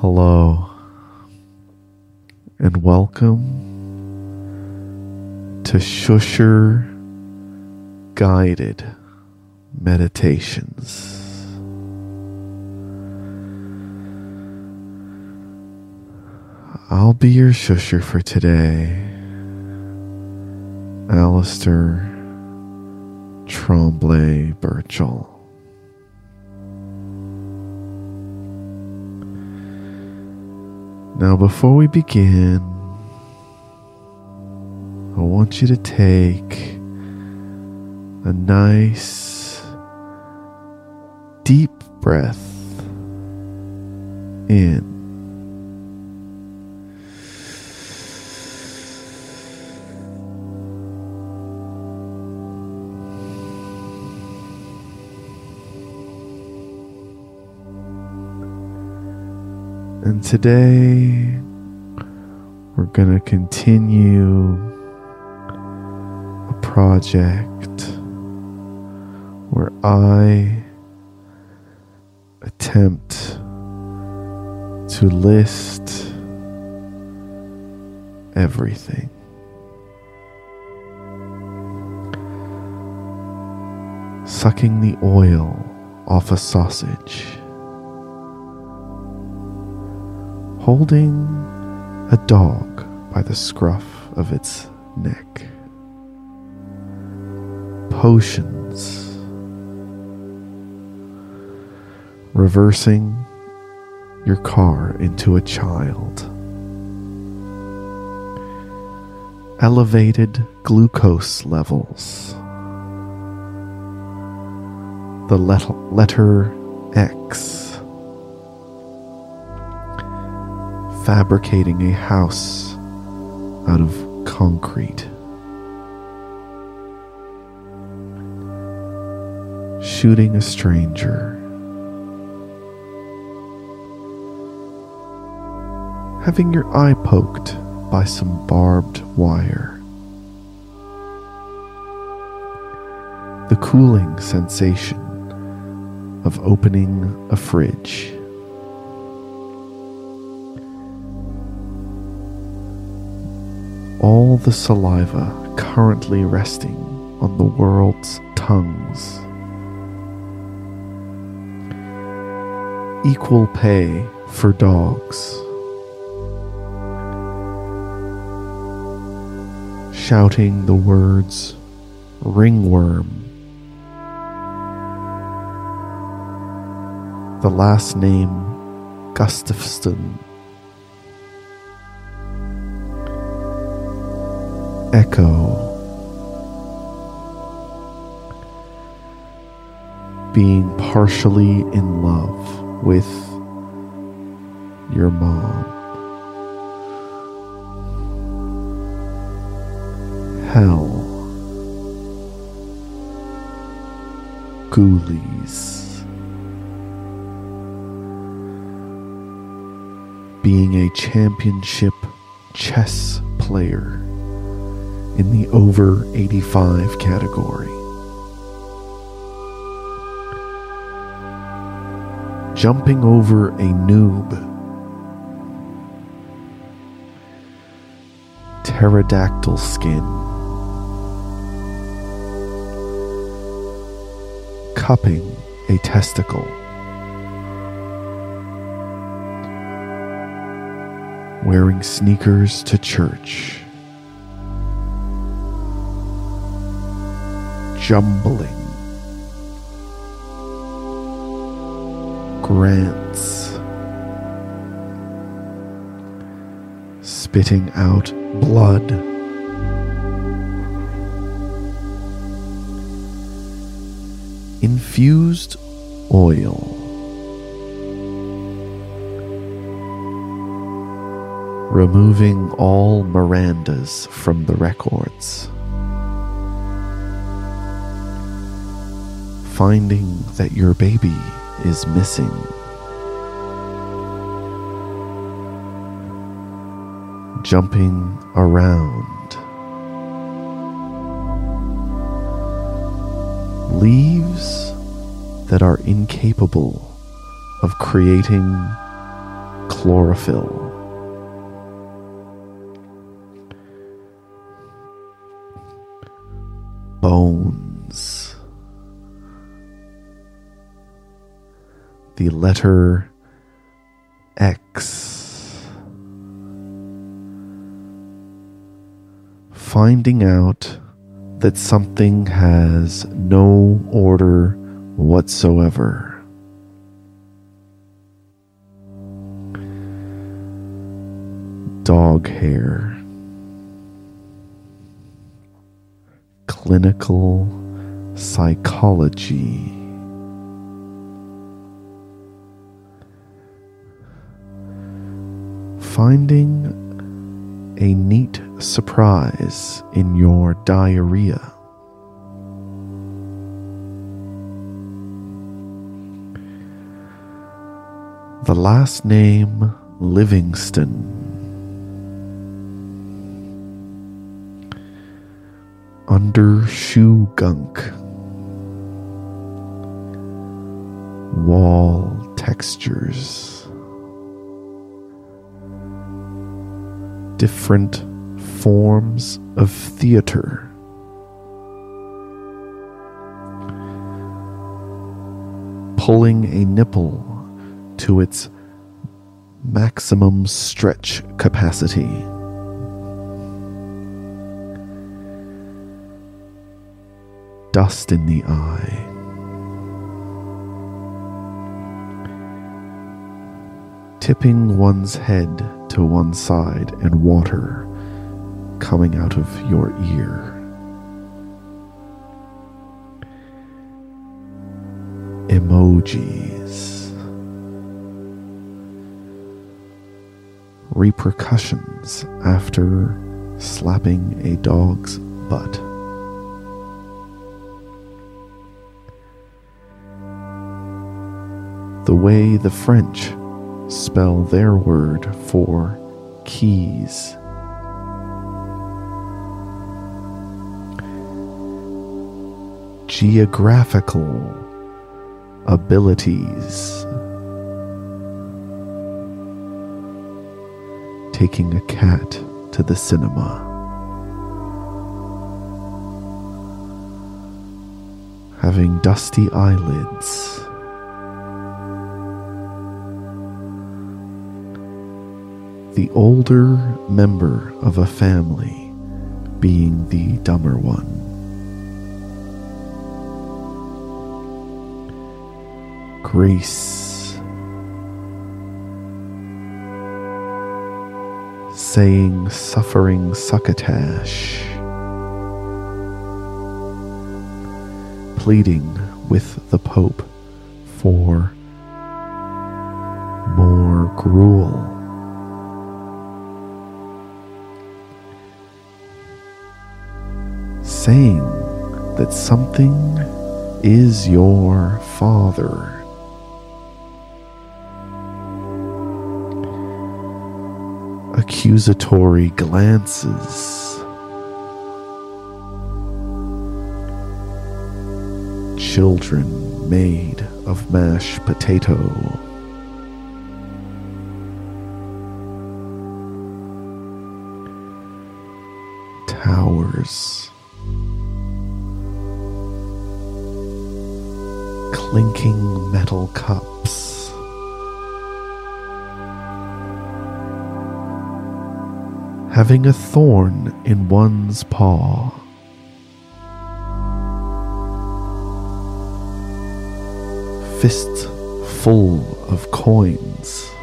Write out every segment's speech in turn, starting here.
Hello, and welcome to Shusher Guided Meditations. I'll be your shusher for today, Alasdair Tremblay Birchall. Now, before we begin, I want you to take a nice deep breath in. And today we're going to continue a project where I attempt to list everything. Sucking the oil off a sausage. Holding a dog by the scruff of its neck. Potions. Reversing your car into a child. Elevated glucose levels. The letter X fabricating a house out of concrete. Shooting a stranger. Having your eye poked by some barbed wire. The cooling sensation of opening a fridge. All the saliva currently resting on the world's tongues. Equal pay for dogs. Shouting the words ringworm. The last name Gustafsson echo being partially in love with your mom. Hell. Ghoulies. Being a championship chess player in the over 85 category. Jumping over a noob. Pterodactyl skin. Cupping a testicle. Wearing sneakers to church. Jumbling. Grants. Spitting out blood. Infused oil. Removing all Mirandas from the records. Finding that your baby is missing. Jumping around. Leaves that are incapable of creating chlorophyll. Letter X. Finding out that something has no order whatsoever. Dog hair. Clinical psychology. Finding a neat surprise in your diarrhea. The last name Livingston. Under shoe gunk. Wall textures. Different forms of theater. Pulling a nipple to its maximum stretch capacity. Dust in the eye. Tipping one's head to one side and water coming out of your ear. Emojis. Repercussions after slapping a dog's butt. The way the French spell their word for keys. geographical abilities. Taking a cat to the cinema. Having dusty eyelids. The older member of a family being the dumber one. grace. Saying suffering succotash. Pleading with the Pope for more gruel. Saying that something is your father. accusatory glances. Children made of mashed potato. Clinking metal cups. having a thorn in one's paw. Fists full of coins.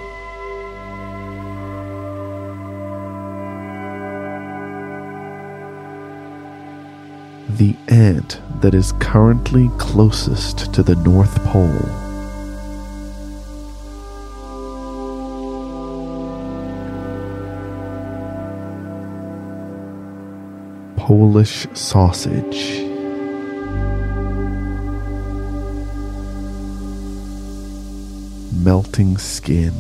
The ant that is currently closest to the North Pole Polish sausage. Melting skin.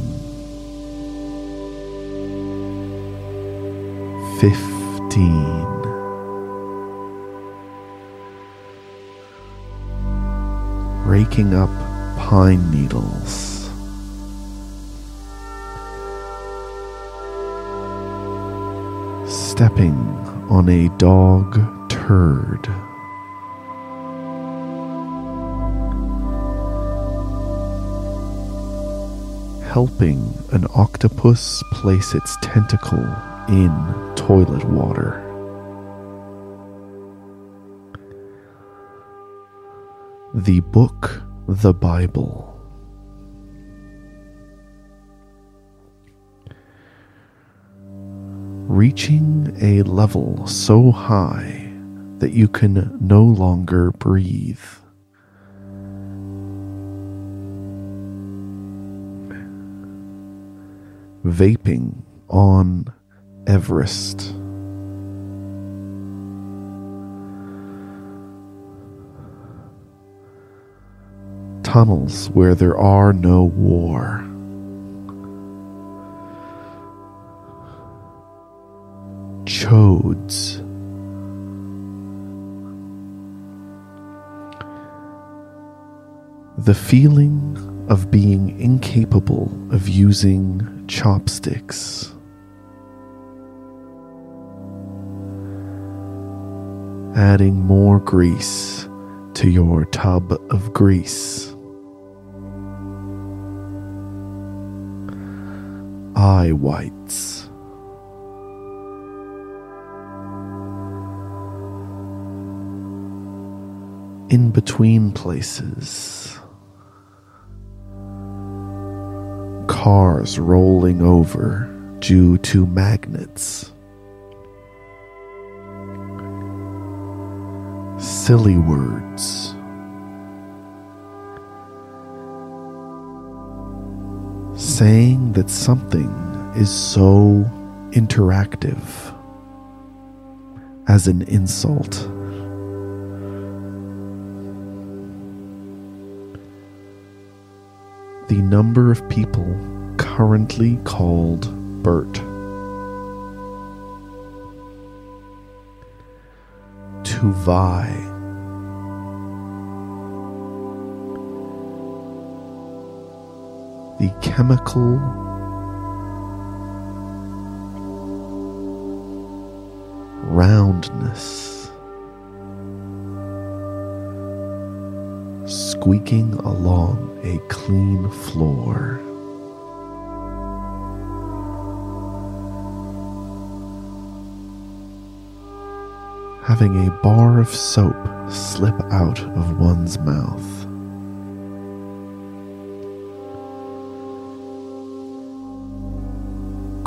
Fifteen. raking up pine needles. Stepping on a dog turd. Helping an octopus place its tentacle in toilet water. The book, the Bible. reaching a level so high that you can no longer breathe. Vaping on Everest. Tunnels where there are no war. chodes. The feeling of being incapable of using chopsticks. Adding more grease to your tub of grease. Eye whites. in between places. Cars rolling over due to magnets. Silly words. Saying that something is so interactive as an insult. the number of people currently called Bert. To vie. The chemical roundness squeaking along a clean floor. Having a bar of soap slip out of one's mouth.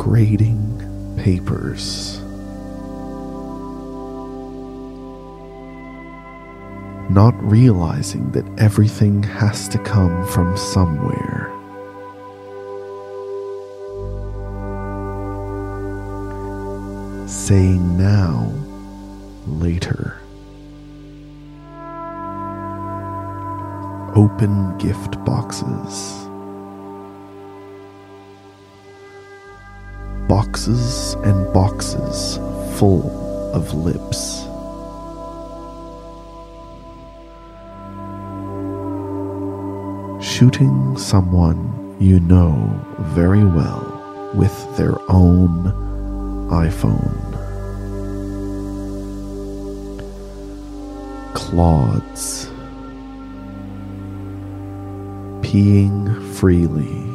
Grading papers. not realizing that everything has to come from somewhere. Saying now, later. Open gift boxes. Boxes and boxes full of lips. shooting someone you know very well with their own iPhone. Clods. Peeing freely.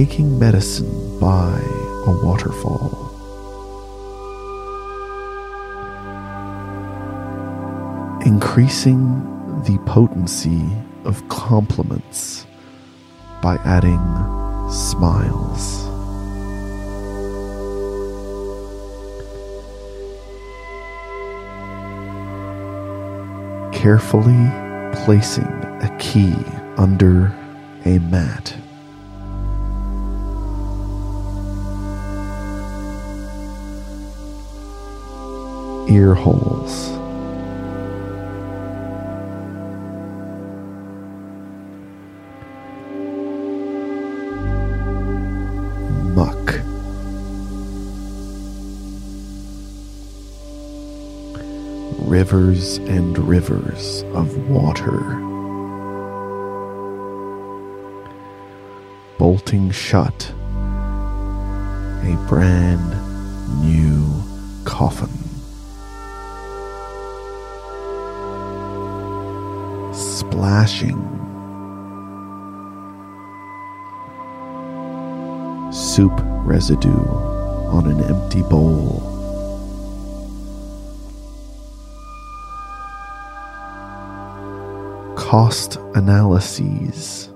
Taking medicine by a waterfall. increasing the potency of compliments by adding smiles. Carefully placing a key under a mat. Ear holes. Muck. Rivers and rivers of water. bolting shut a brand new coffin. Splashing soup residue on an empty bowl. Cost analyses.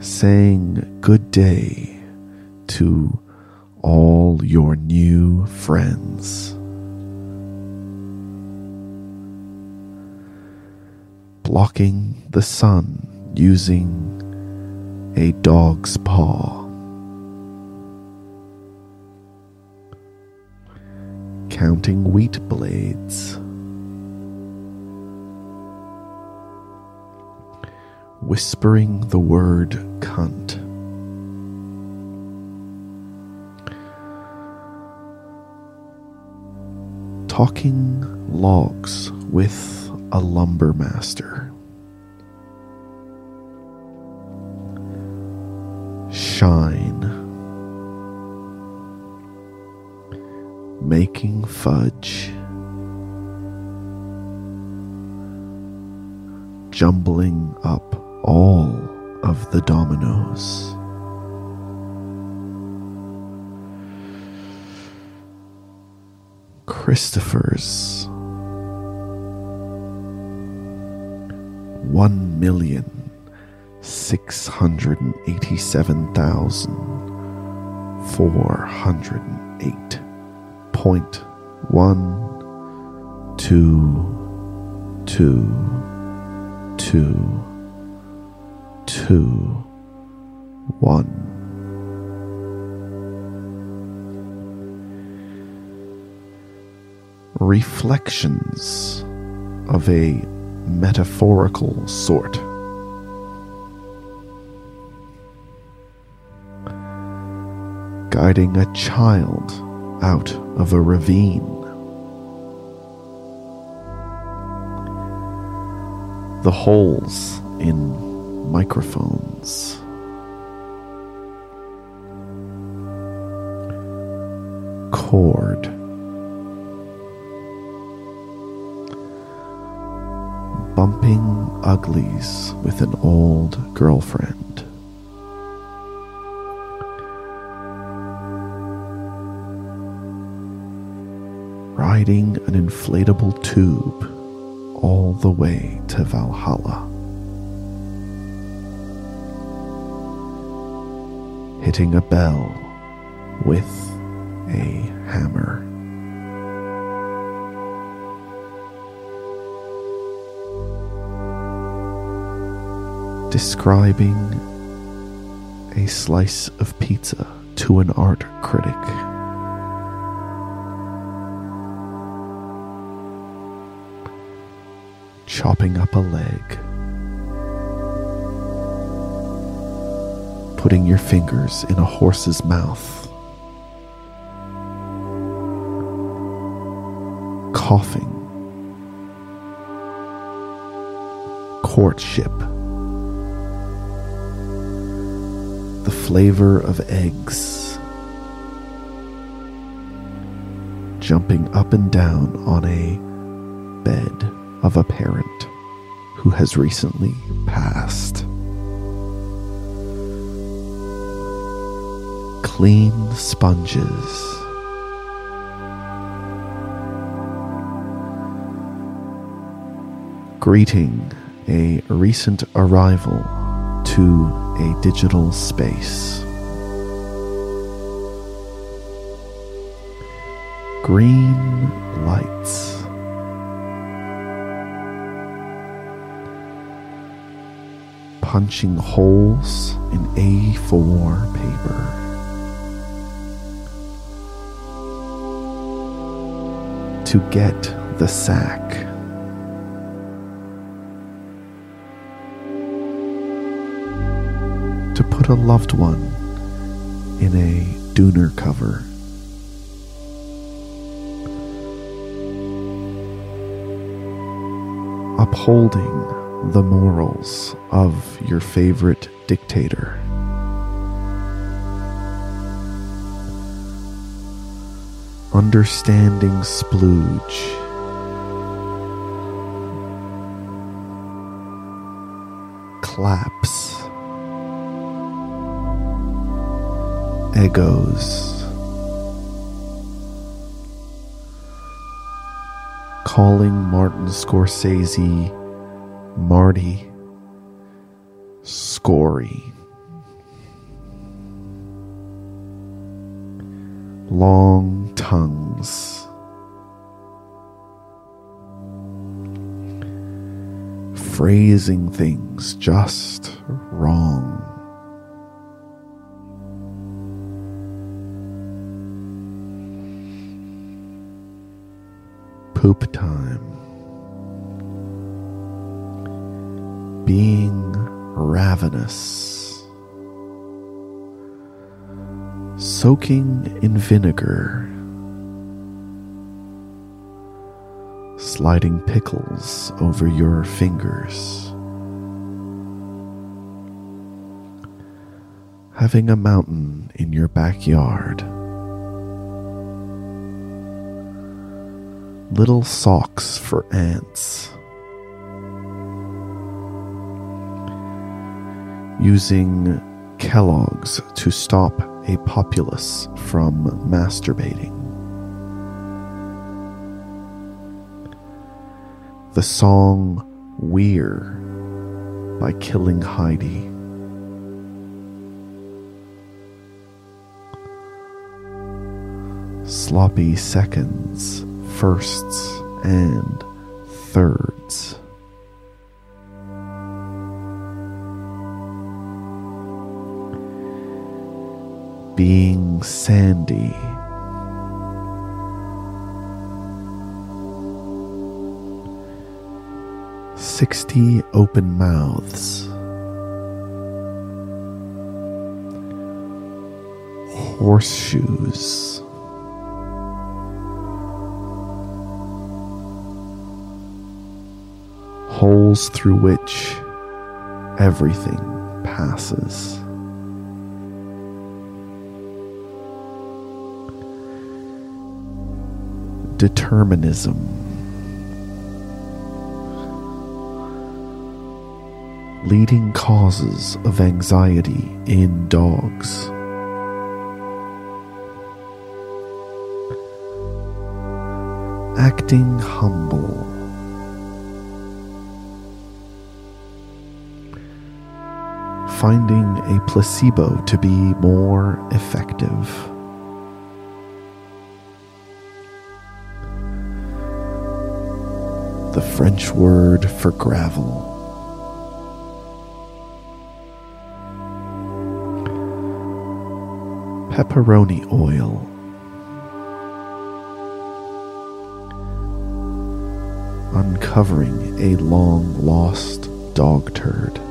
Saying good day to all your new friends. Blocking the sun using a dog's paw. Counting wheat blades. Whispering the word cunt. Talking logs with a lumber master. Shine. Making fudge. Jumbling up all of the dominoes. Christopher's one million six hundred and eighty seven thousand four hundred and eight point one two two two two one reflections of a metaphorical sort. Guiding a child out of a ravine. The holes in microphones. Chord. Bumping uglies with an old girlfriend. Riding an inflatable tube all the way to Valhalla. Hitting a bell with a hammer. Describing a slice of pizza to an art critic. Chopping up a leg. Putting your fingers in a horse's mouth. Coughing. Courtship. The flavor of eggs. Jumping up and down on a bed of a parent who has recently passed. Clean sponges. Greeting a recent arrival to a digital space. Green lights. Punching holes in A4 paper. To get the sack. A loved one in a doona cover. Upholding the morals of your favorite dictator. Understanding splooge. Claps. Egos. calling Martin Scorsese Marty Scory. Long tongues. Phrasing things just wrong. Poop time. Being ravenous. Soaking in vinegar. Sliding pickles over your fingers. Having a mountain in your backyard. Little socks for ants. Using Kellogg's to stop a populace from masturbating. The song Weir by Killing Heidi. Sloppy seconds firsts and thirds. Being sandy. Sixty open mouths. Horseshoes. Holes through which everything passes. Determinism. Leading causes of anxiety in dogs. Acting humble. Finding a placebo to be more effective. The French word for gravel. Pepperoni oil. Uncovering a long lost dog turd.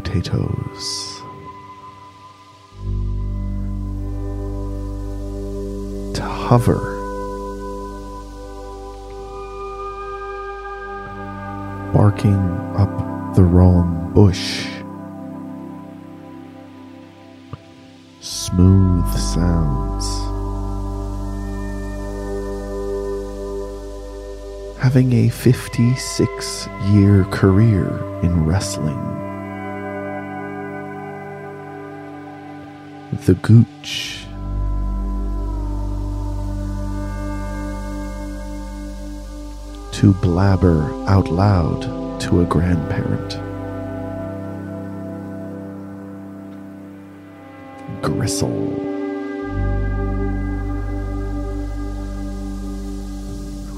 Potatoes. To hover. Barking up the wrong bush. Smooth sounds. Having a 56 year career in wrestling. The gooch. To blabber out loud to a grandparent. Gristle.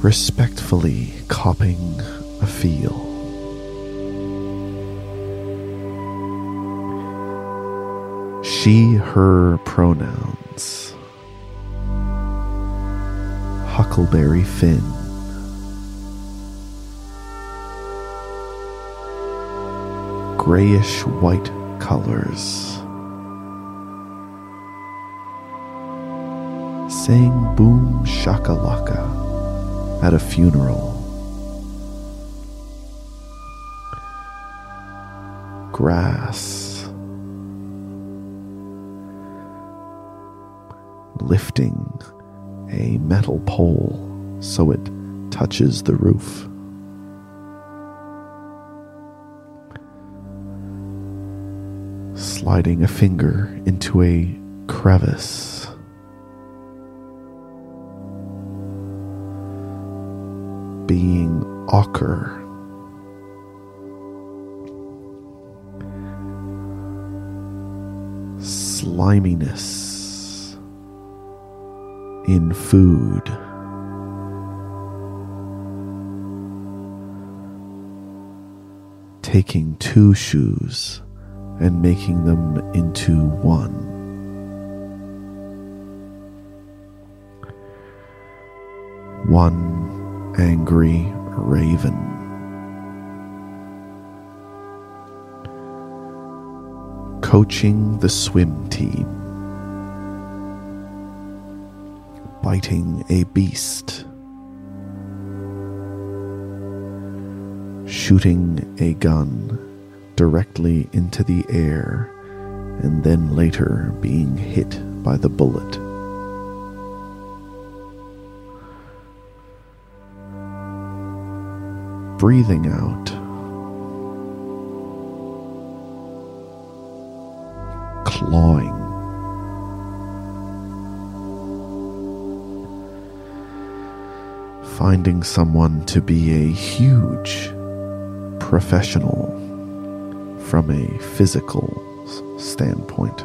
Respectfully copping a feel. She, her pronouns. Huckleberry Finn. Grayish white colors. saying boom shakalaka at a funeral. Grass lifting a metal pole so it touches the roof. Sliding a finger into a crevice. Being ochre. Sliminess in food. Taking two shoes and making them into one. One angry raven. Coaching the swim team. Biting a beast. Shooting a gun directly into the air and then later being hit by the bullet. Breathing out. Clawing. Finding someone to be a huge professional from a physical standpoint.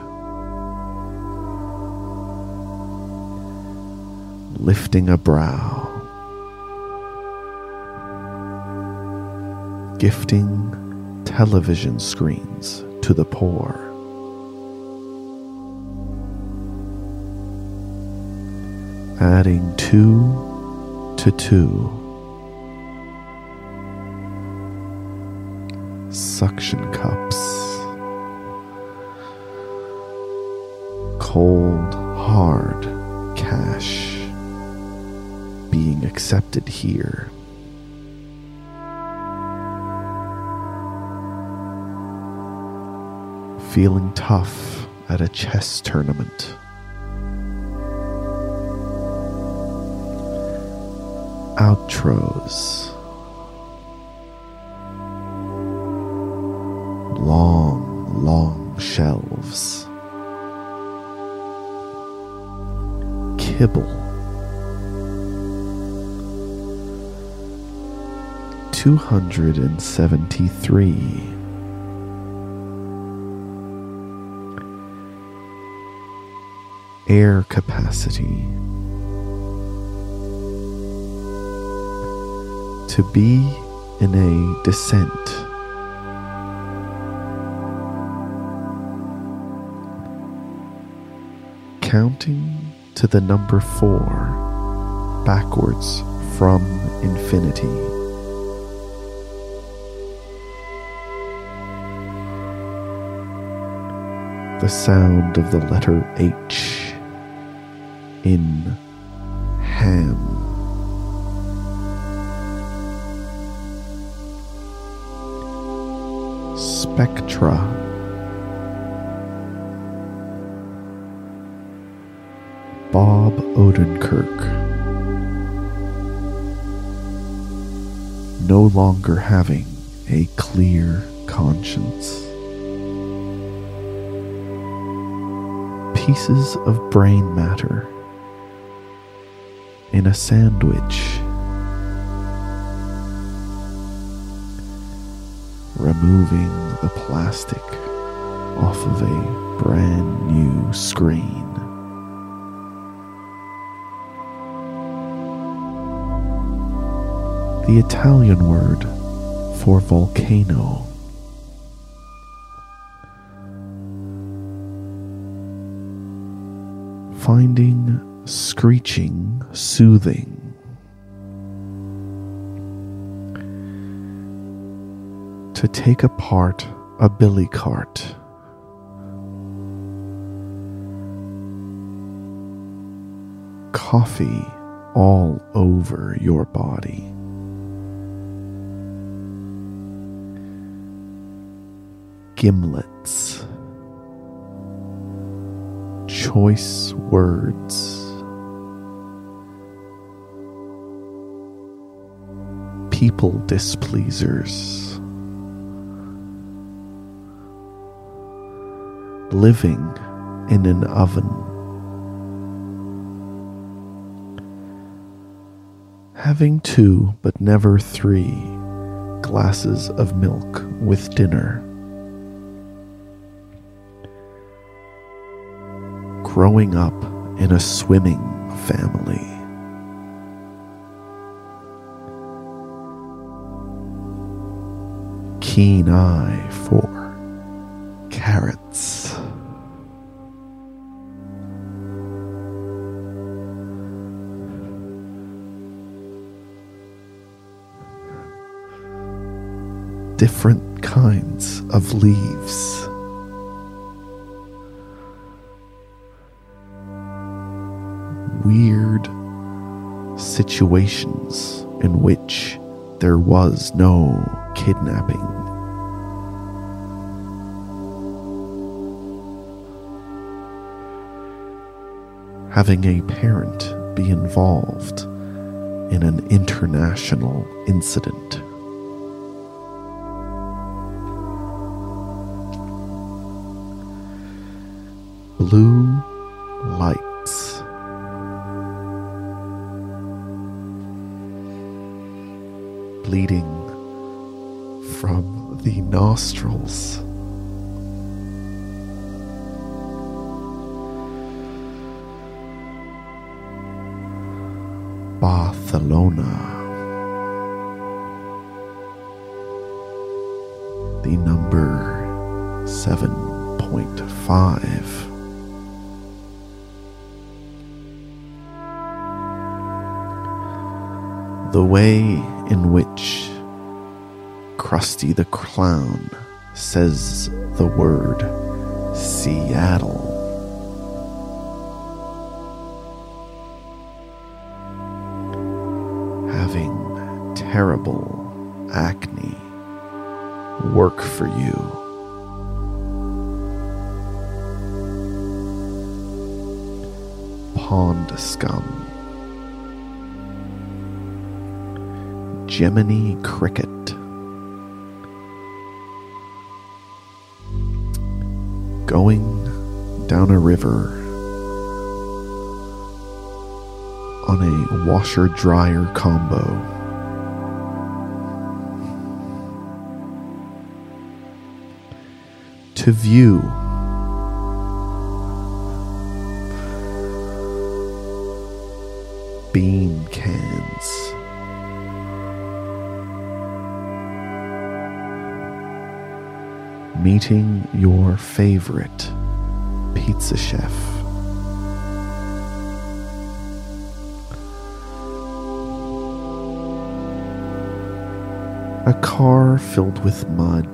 Lifting a brow. Gifting television screens to the poor. Adding two to two. suction cups, cold, hard cash being accepted here. Feeling tough at a chess tournament. Outros. long, long shelves. Kibble. Two hundred and seventy three. Air capacity. To be in a descent. counting to the number four backwards from infinity. The sound of the letter H in Spectra Bob Odenkirk. No longer having a clear conscience. Pieces of brain matter in a sandwich. Removing the plastic off of a brand new screen. the Italian word for volcano. Finding screeching soothing. To take apart a billy cart. coffee all over your body. Gimlets, choice words, people displeasers, living in an oven. having two but never three glasses of milk with dinner. Growing up in a swimming family. Keen eye for different kinds of leaves. Weird situations in which there was no kidnapping. Having a parent be involved in an international incident. Blue lights. Bleeding from the nostrils. Barcelona. Way in which Krusty the Clown says the word Seattle. Having terrible acne work for you. Pond scum Jiminy Cricket. Going down a river on a washer dryer combo. To view bean cans. Meeting your favorite pizza chef. A car filled with mud.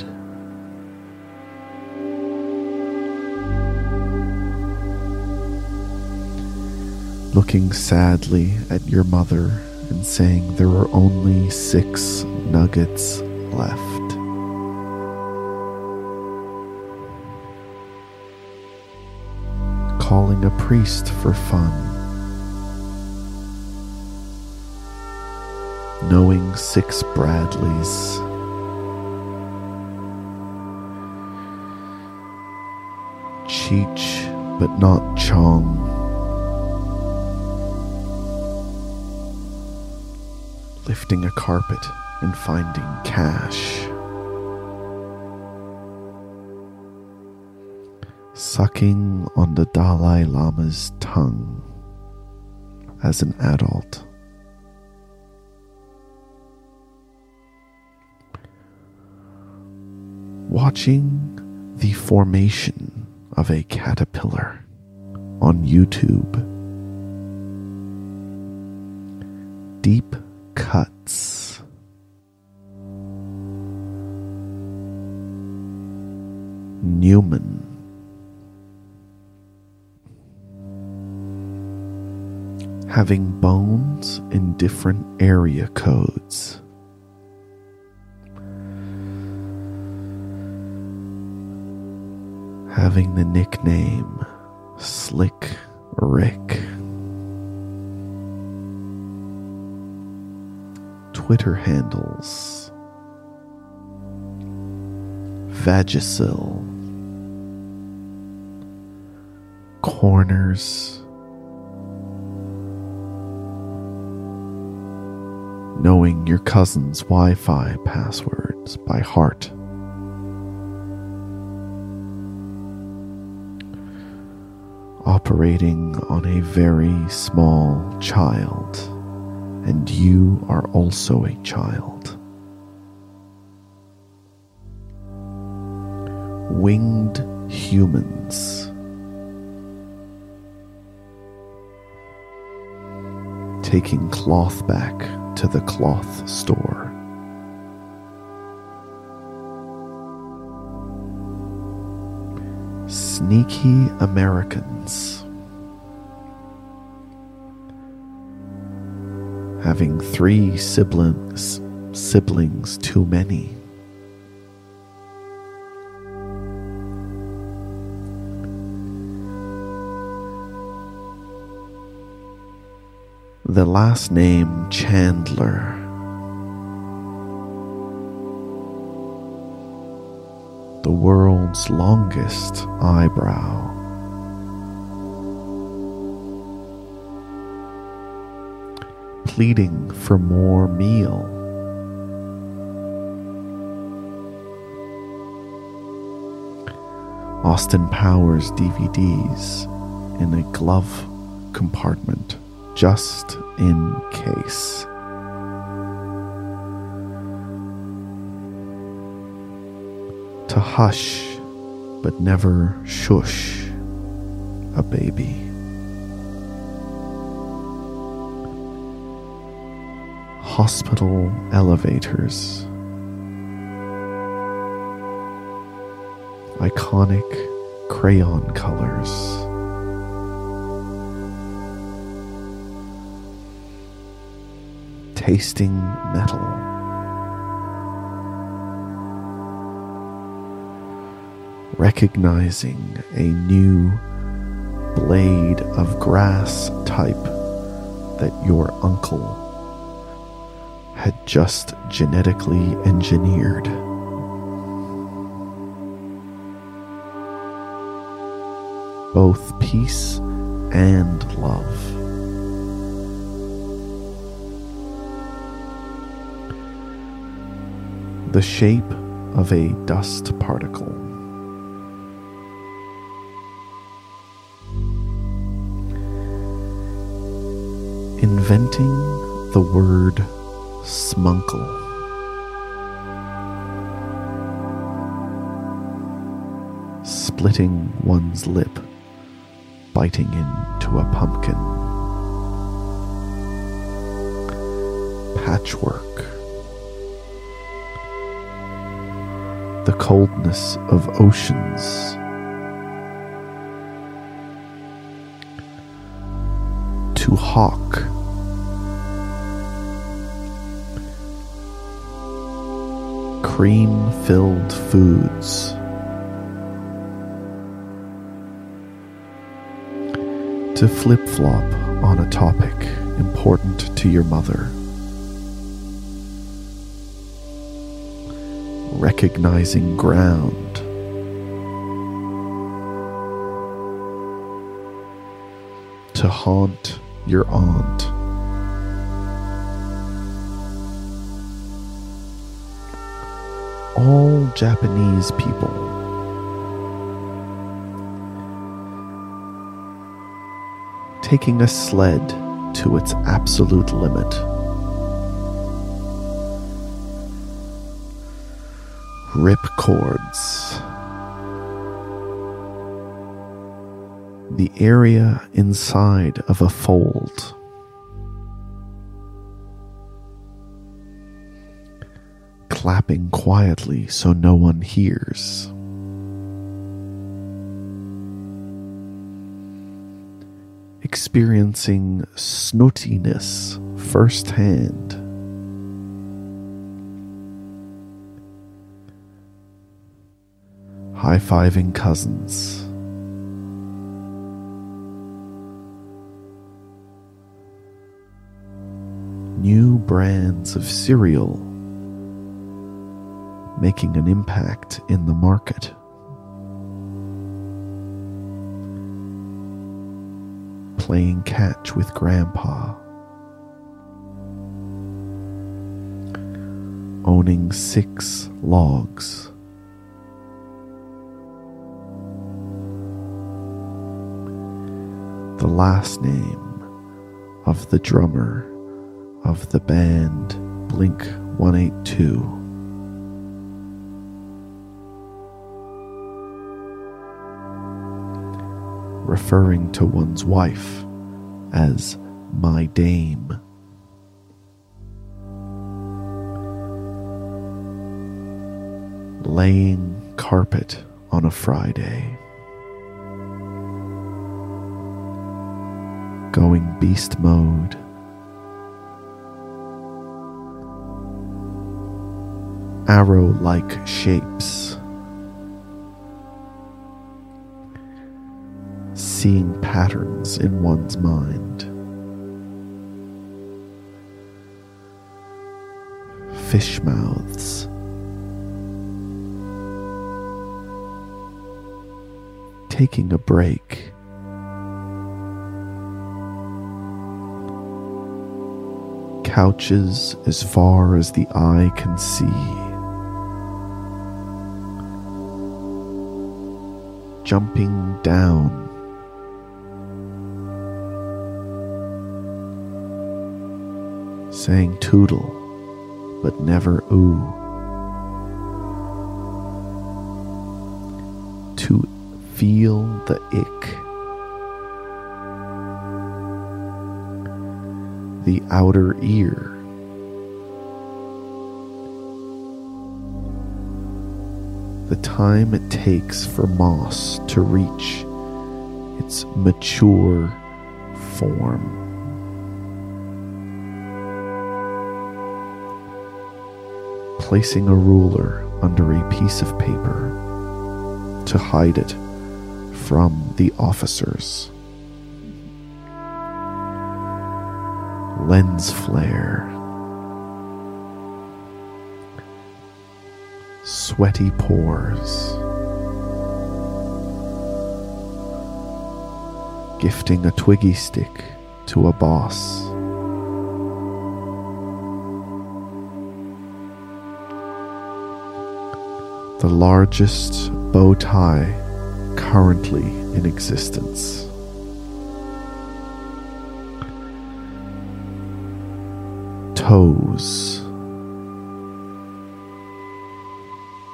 Looking sadly at your mother and saying there are only six nuggets left. Calling a priest for fun. Knowing six Bradleys. Cheech, but not Chong. Lifting a carpet and finding cash. Sucking on the Dalai Lama's tongue as an adult. Watching the formation of a caterpillar on YouTube. Deep cuts. Newman having bones in different area codes. Having the nickname Slick Rick. Twitter handles Vagisil Corners knowing your cousin's Wi Fi passwords by heart. Operating on a very small child, and you are also a child. Winged humans. Taking cloth back to the cloth store. Sneaky Americans. Having three siblings, siblings too many. The last name Chandler. The world's longest eyebrow. Pleading for more meal. Austin Powers DVDs in a glove compartment just in case. To hush, but never shush a baby. Hospital elevators. Iconic crayon colors. Tasting metal. Recognizing a new blade of grass type that your uncle had just genetically engineered. Both peace and love. The shape of a dust particle. Inventing the word smunkle. Splitting one's lip, biting into a pumpkin. Patchwork. The coldness of oceans. To hawk. Cream filled foods. To flip flop on a topic important to your mother. Recognizing ground. To haunt your aunt. All Japanese people. Taking a sled to its absolute limit. Rip cords. The area inside of a fold. Clapping quietly so no one hears. experiencing snootiness firsthand. High fiving cousins. New brands of cereal making an impact in the market. Playing catch with Grandpa. Owning six logs. The last name of the drummer of the band Blink 182. referring to one's wife as my dame. Laying carpet on a Friday. Going beast mode. Arrow like shapes seeing patterns in one's mind. Fish mouths. Taking a break. Couches as far as the eye can see. Jumping down saying toodle, but never ooh. To feel the ick. The outer ear. The time it takes for moss to reach its mature form. placing a ruler under a piece of paper to hide it from the officers. Lens flare. Sweaty pores. Gifting a twiggy stick to a boss. the largest bow tie currently in existence. Toes,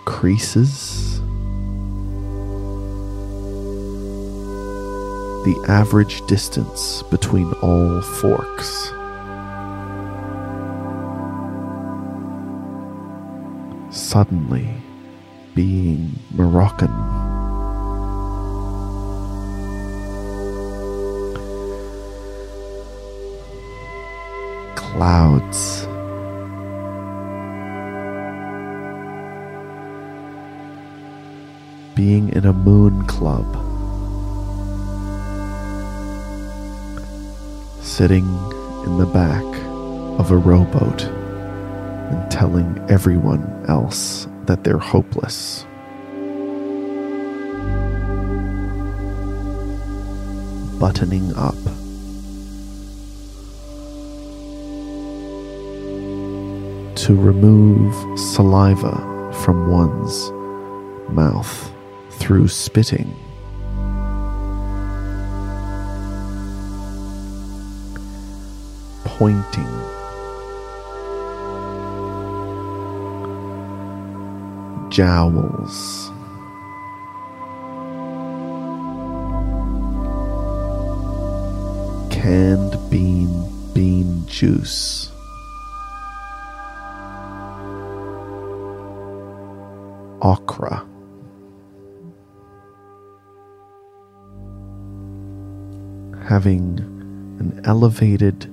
creases, the average distance between all forks. Suddenly, being Moroccan. Clouds. Being in a moon club. Sitting in the back of a rowboat and telling everyone else that they're hopeless. Buttoning up. To remove saliva from one's mouth through spitting. Pointing jowls. Canned bean bean juice. Okra. having an elevated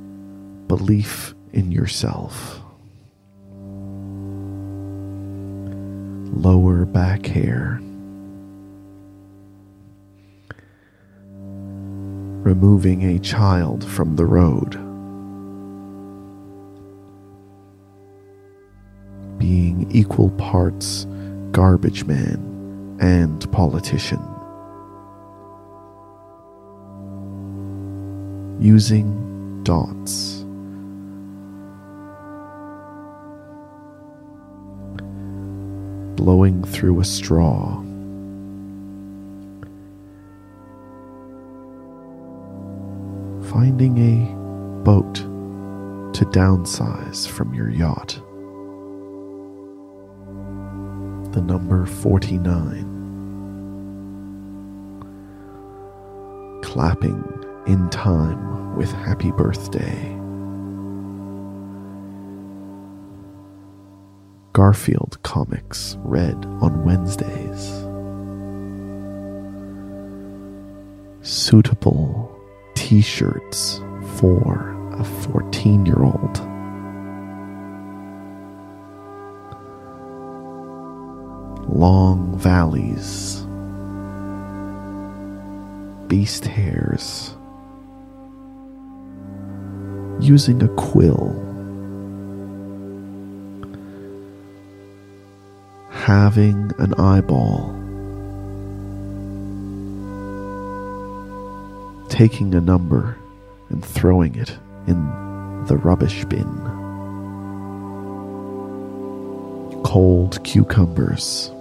belief in yourself. Lower back hair. Removing a child from the road. Being equal parts garbage man and politician. Using dots. Blowing through a straw. Finding a boat to downsize from your yacht the number 49. Clapping in time with happy birthday. Garfield comics read on Wednesdays. Suitable t shirts for a 14 year old. Long valleys, beast hairs, using a quill, having an eyeball, taking a number and throwing it in the rubbish bin. Cold cucumbers.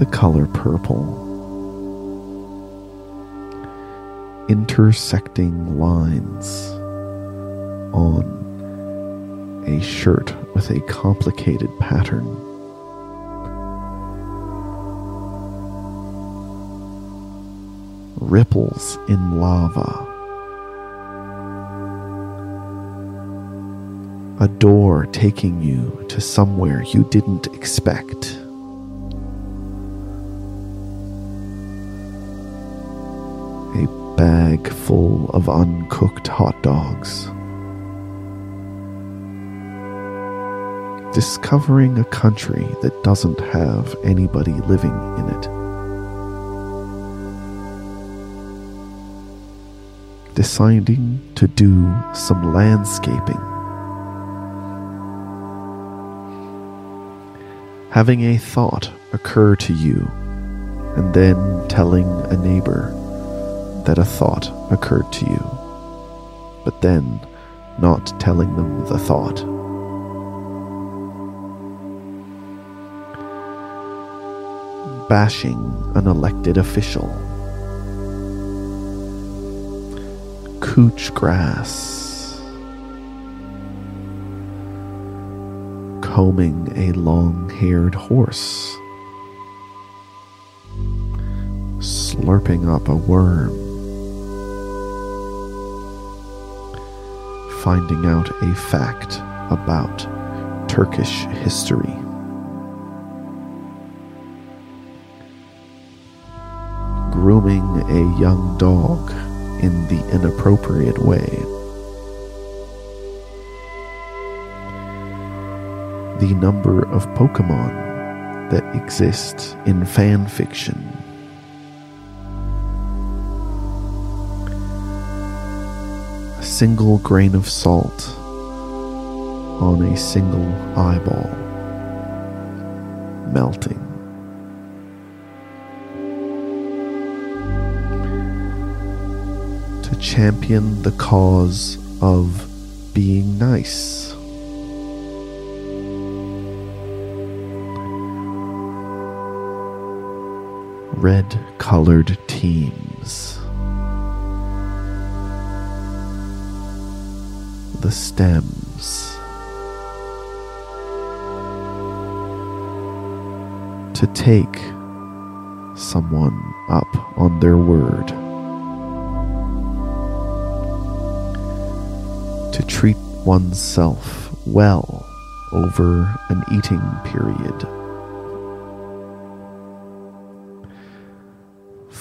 The color purple. Intersecting lines on a shirt with a complicated pattern. Ripples in lava. A door taking you to somewhere you didn't expect. Bag full of uncooked hot dogs. Discovering a country that doesn't have anybody living in it. Deciding to do some landscaping. Having a thought occur to you and then telling a neighbor that a thought occurred to you, but then not telling them the thought. Bashing an elected official. Cooch grass. Combing a long haired horse. Slurping up a worm. Finding out a fact about Turkish history. Grooming a young dog in the inappropriate way. The number of Pokemon that exist in fan fiction single grain of salt on a single eyeball, melting. To champion the cause of being nice. Red colored teams. The stems. To take someone up on their word. To treat oneself well over an eating period.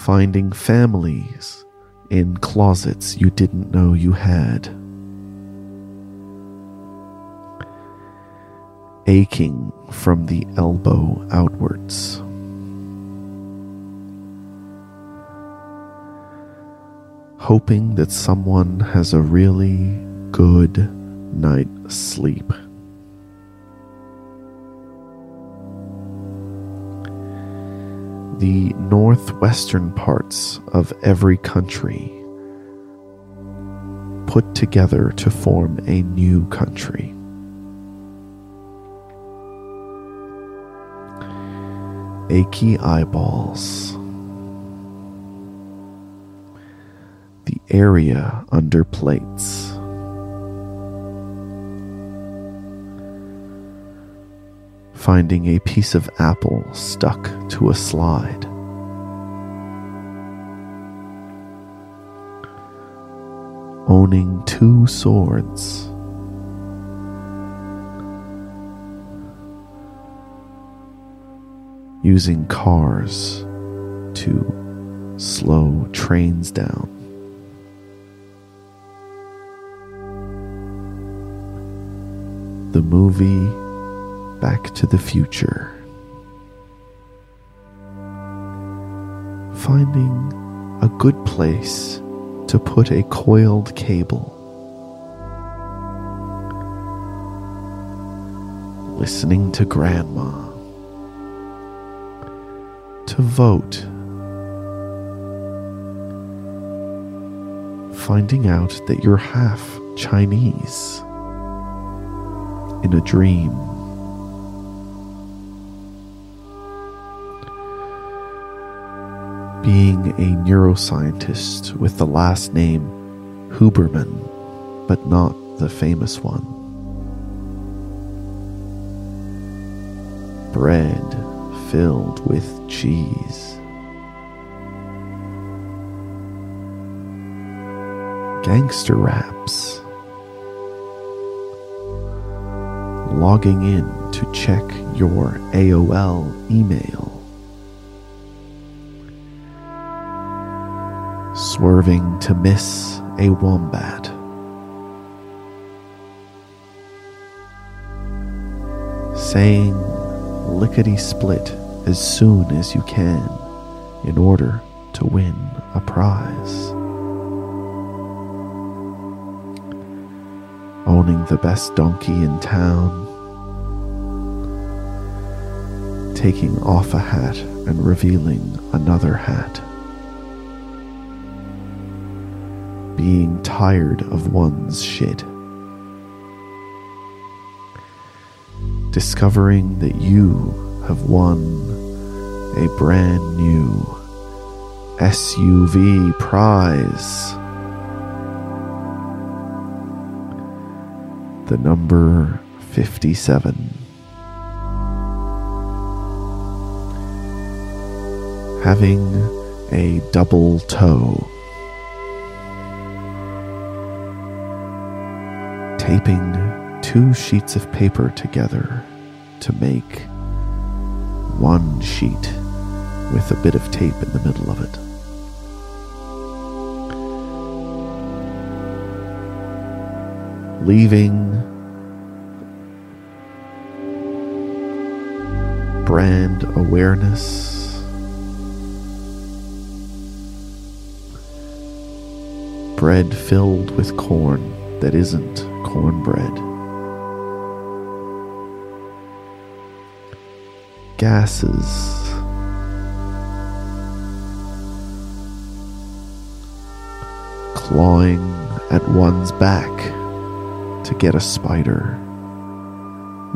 finding families in closets you didn't know you had. Aching from the elbow outwards. Hoping that someone has a really good night's sleep. the northwestern parts of every country put together to form a new country. Achy eyeballs. The area under plates. finding a piece of apple stuck to a slide. Owning two swords. Using cars to slow trains down. The movie Back to the Future. Finding a good place to put a coiled cable. Listening to Grandma. To vote. Finding out that you're half Chinese. In a dream. being a neuroscientist with the last name Huberman, but not the famous one. Bread filled with cheese. Gangster raps. Logging in to check your AOL email. swerving to miss a wombat. Saying lickety split as soon as you can in order to win a prize. Owning the best donkey in town. Taking off a hat and revealing another hat. being tired of one's shit. Discovering that you have won a brand new SUV prize. The number 57. Having a double toe. taping two sheets of paper together to make one sheet with a bit of tape in the middle of it. Leaving brand awareness. Bread filled with corn that isn't cornbread. Gases. Clawing at one's back to get a spider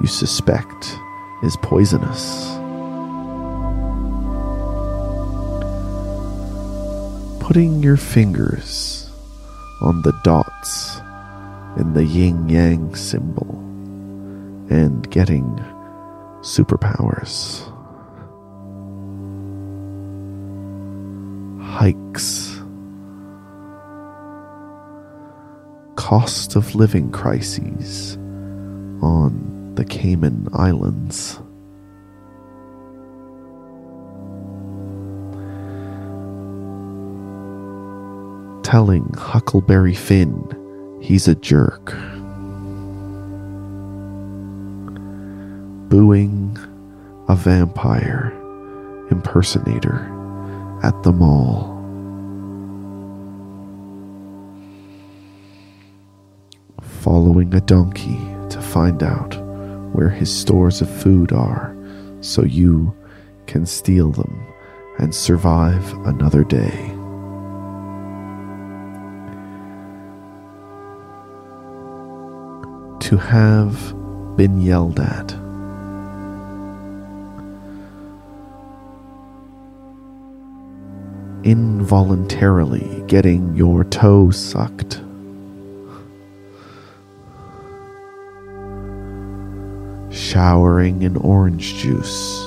you suspect is poisonous. Putting your fingers on the dots in the yin yang symbol and getting superpowers. Hikes. Cost of living crises on the Cayman Islands. telling Huckleberry Finn he's a jerk. Booing a vampire impersonator at the mall. Following a donkey to find out where his stores of food are so you can steal them and survive another day. To have been yelled at. Involuntarily getting your toe sucked. Showering in orange juice.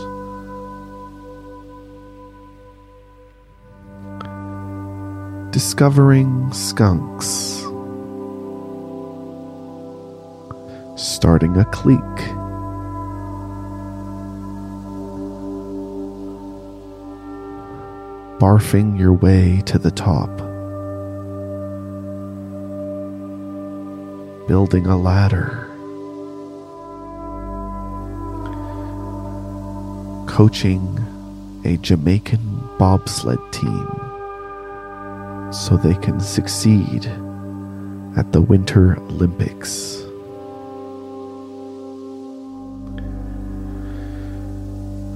Discovering skunks, starting a clique. Barfing your way to the top, building a ladder, coaching a Jamaican bobsled team so they can succeed at the Winter Olympics.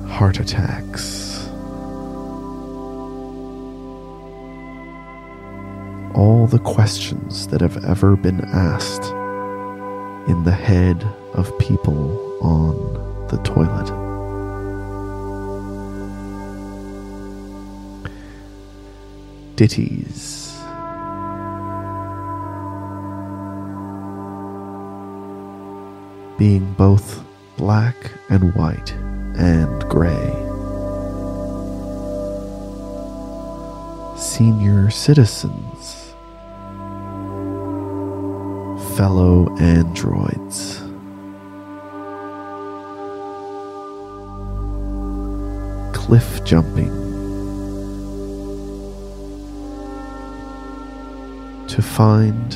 Heart attacks. All the questions that have ever been asked in the head of people on the toilet. Ditties. Being both black and white and gray. Senior citizens. Fellow androids. Cliff jumping to find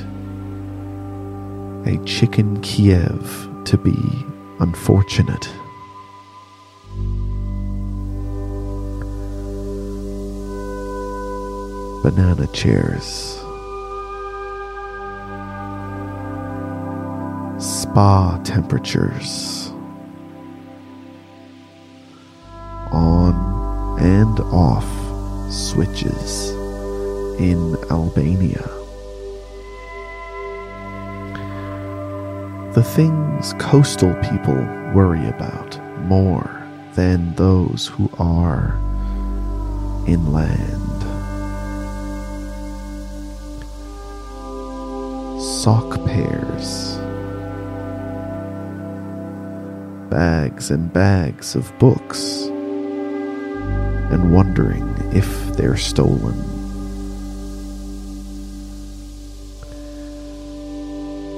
a chicken Kiev to be unfortunate. Banana chairs. Spa temperatures. On and off switches in Albania. The things coastal people worry about more than those who are inland. Sock pairs, bags and bags of books, and wondering if they're stolen.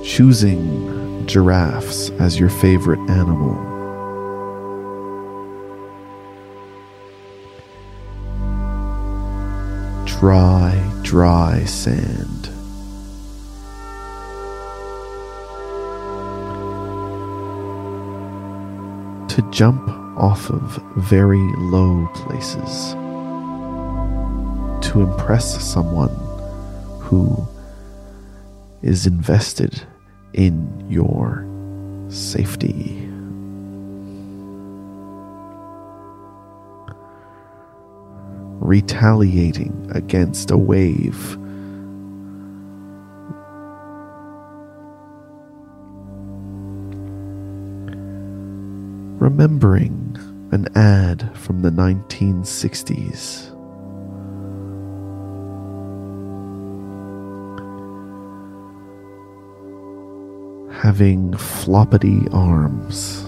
Choosing giraffes as your favorite animal. Dry, dry sand. To jump off of very low places. To impress someone who is invested in your safety. Retaliating against a wave. Remembering an ad from the 1960s. Having floppity arms.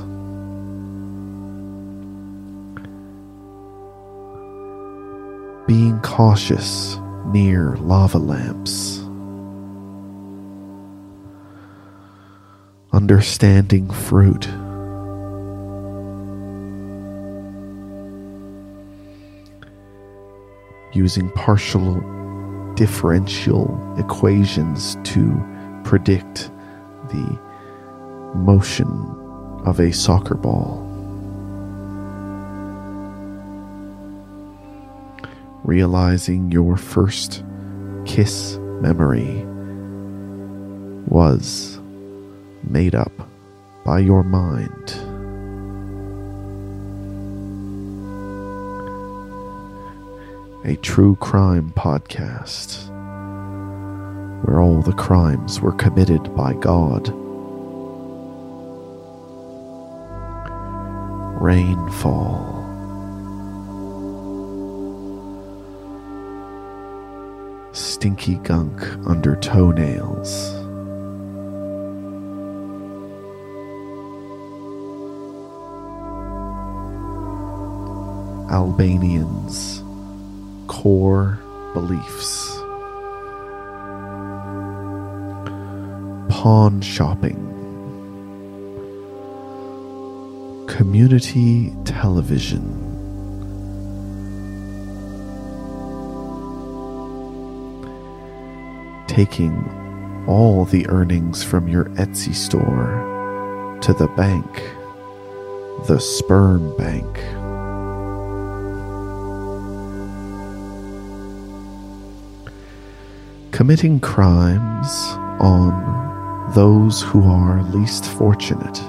Being cautious near lava lamps. Understanding fruit. Using partial differential equations to predict the motion of a soccer ball. Realizing your first kiss memory was made up by your mind. A true crime podcast where all the crimes were committed by God. Rainfall. Stinky gunk under toenails. Albanians' core beliefs. Pawn shopping. Community television. Taking all the earnings from your Etsy store to the bank, the sperm bank. committing crimes on those who are least fortunate.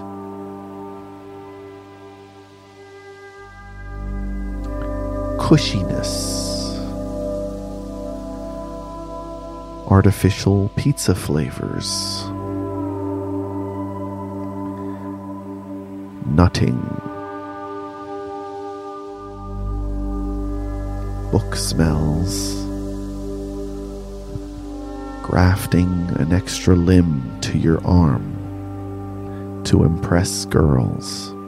Cushiness. Artificial pizza flavors. Nutting. Book smells grafting an extra limb to your arm to impress girls.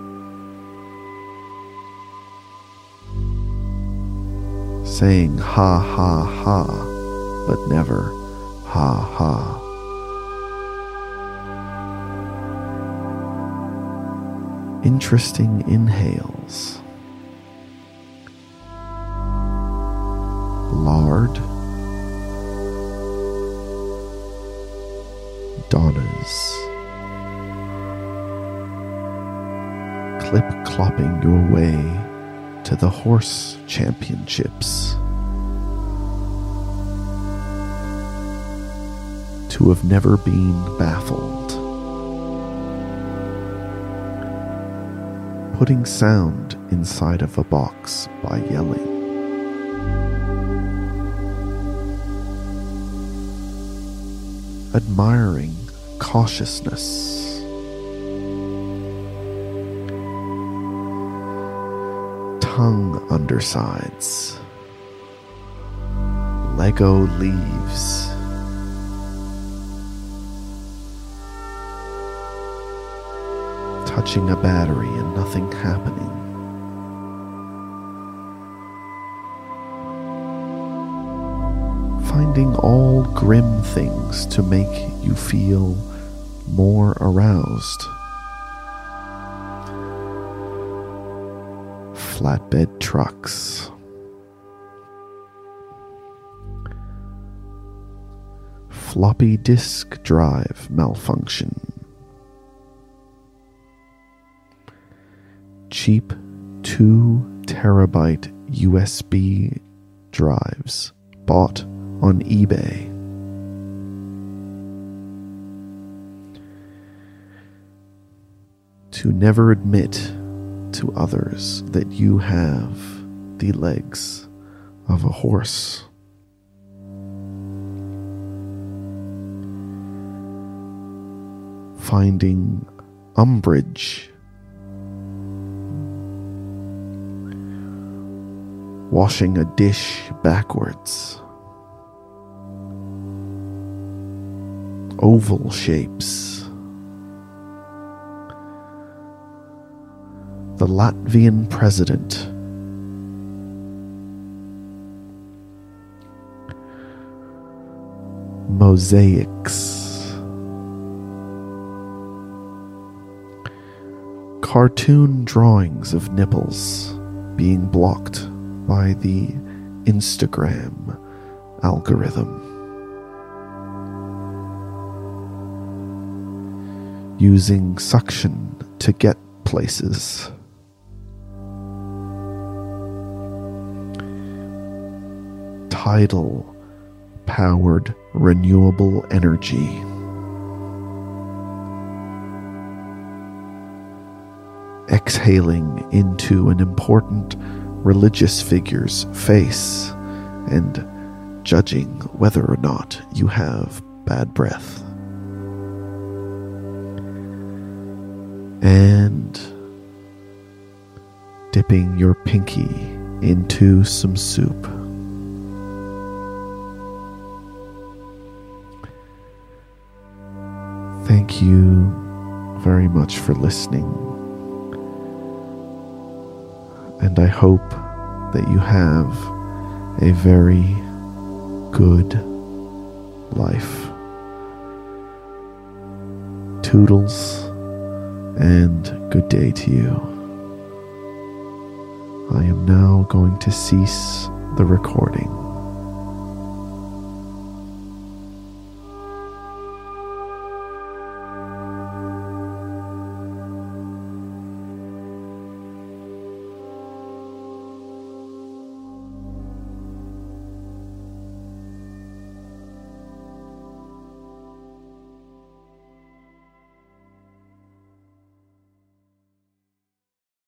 Saying ha ha ha, but never ha ha. Interesting inhales. Lard Donnas. Clip clopping your way to the horse championships. To have never been baffled. Putting sound inside of a box by yelling. admiring cautiousness. Tongue undersides. Lego leaves. Touching a battery and nothing happening. finding all grim things to make you feel more aroused. Flatbed trucks. Floppy disk drive malfunction. Cheap 2 terabyte USB drives bought on eBay. To never admit to others that you have the legs of a horse. Finding umbrage. Washing a dish backwards. oval shapes. The Latvian president. Mosaics. Cartoon drawings of nipples being blocked by the Instagram algorithm. Using suction to get places. Tidal powered renewable energy. Exhaling into an important religious figure's face and judging whether or not you have bad breath. And dipping your pinky into some soup. Thank you very much for listening. And I hope that you have a very good life. Toodles and good day to you. I am now going to cease the recording.